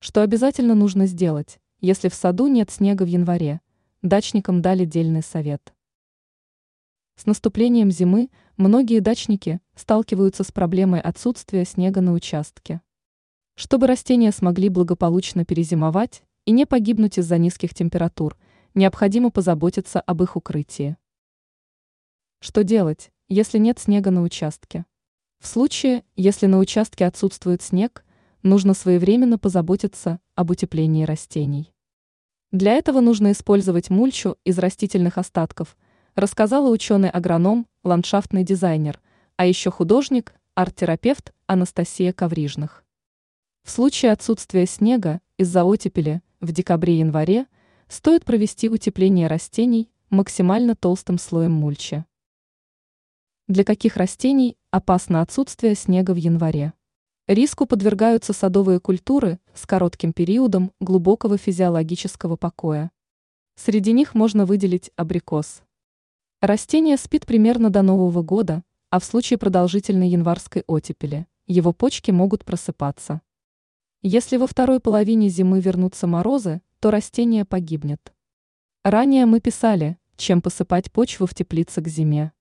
Что обязательно нужно сделать, если в саду нет снега в январе? Дачникам дали дельный совет. С наступлением зимы многие дачники сталкиваются с проблемой отсутствия снега на участке. Чтобы растения смогли благополучно перезимовать и не погибнуть из-за низких температур, необходимо позаботиться об их укрытии. Что делать, если нет снега на участке? В случае, если на участке отсутствует снег, нужно своевременно позаботиться об утеплении растений. Для этого нужно использовать мульчу из растительных остатков, рассказала ученый-агроном, ландшафтный дизайнер, а еще художник, арт-терапевт Анастасия Коврижных. В случае отсутствия снега из-за оттепели в декабре-январе стоит провести утепление растений максимально толстым слоем мульчи. Для каких растений опасно отсутствие снега в январе? Риску подвергаются садовые культуры с коротким периодом глубокого физиологического покоя. Среди них можно выделить абрикос. Растение спит примерно до Нового года, а в случае продолжительной январской оттепели его почки могут просыпаться. Если во второй половине зимы вернутся морозы, то растение погибнет. Ранее мы писали, чем посыпать почву в теплице к зиме.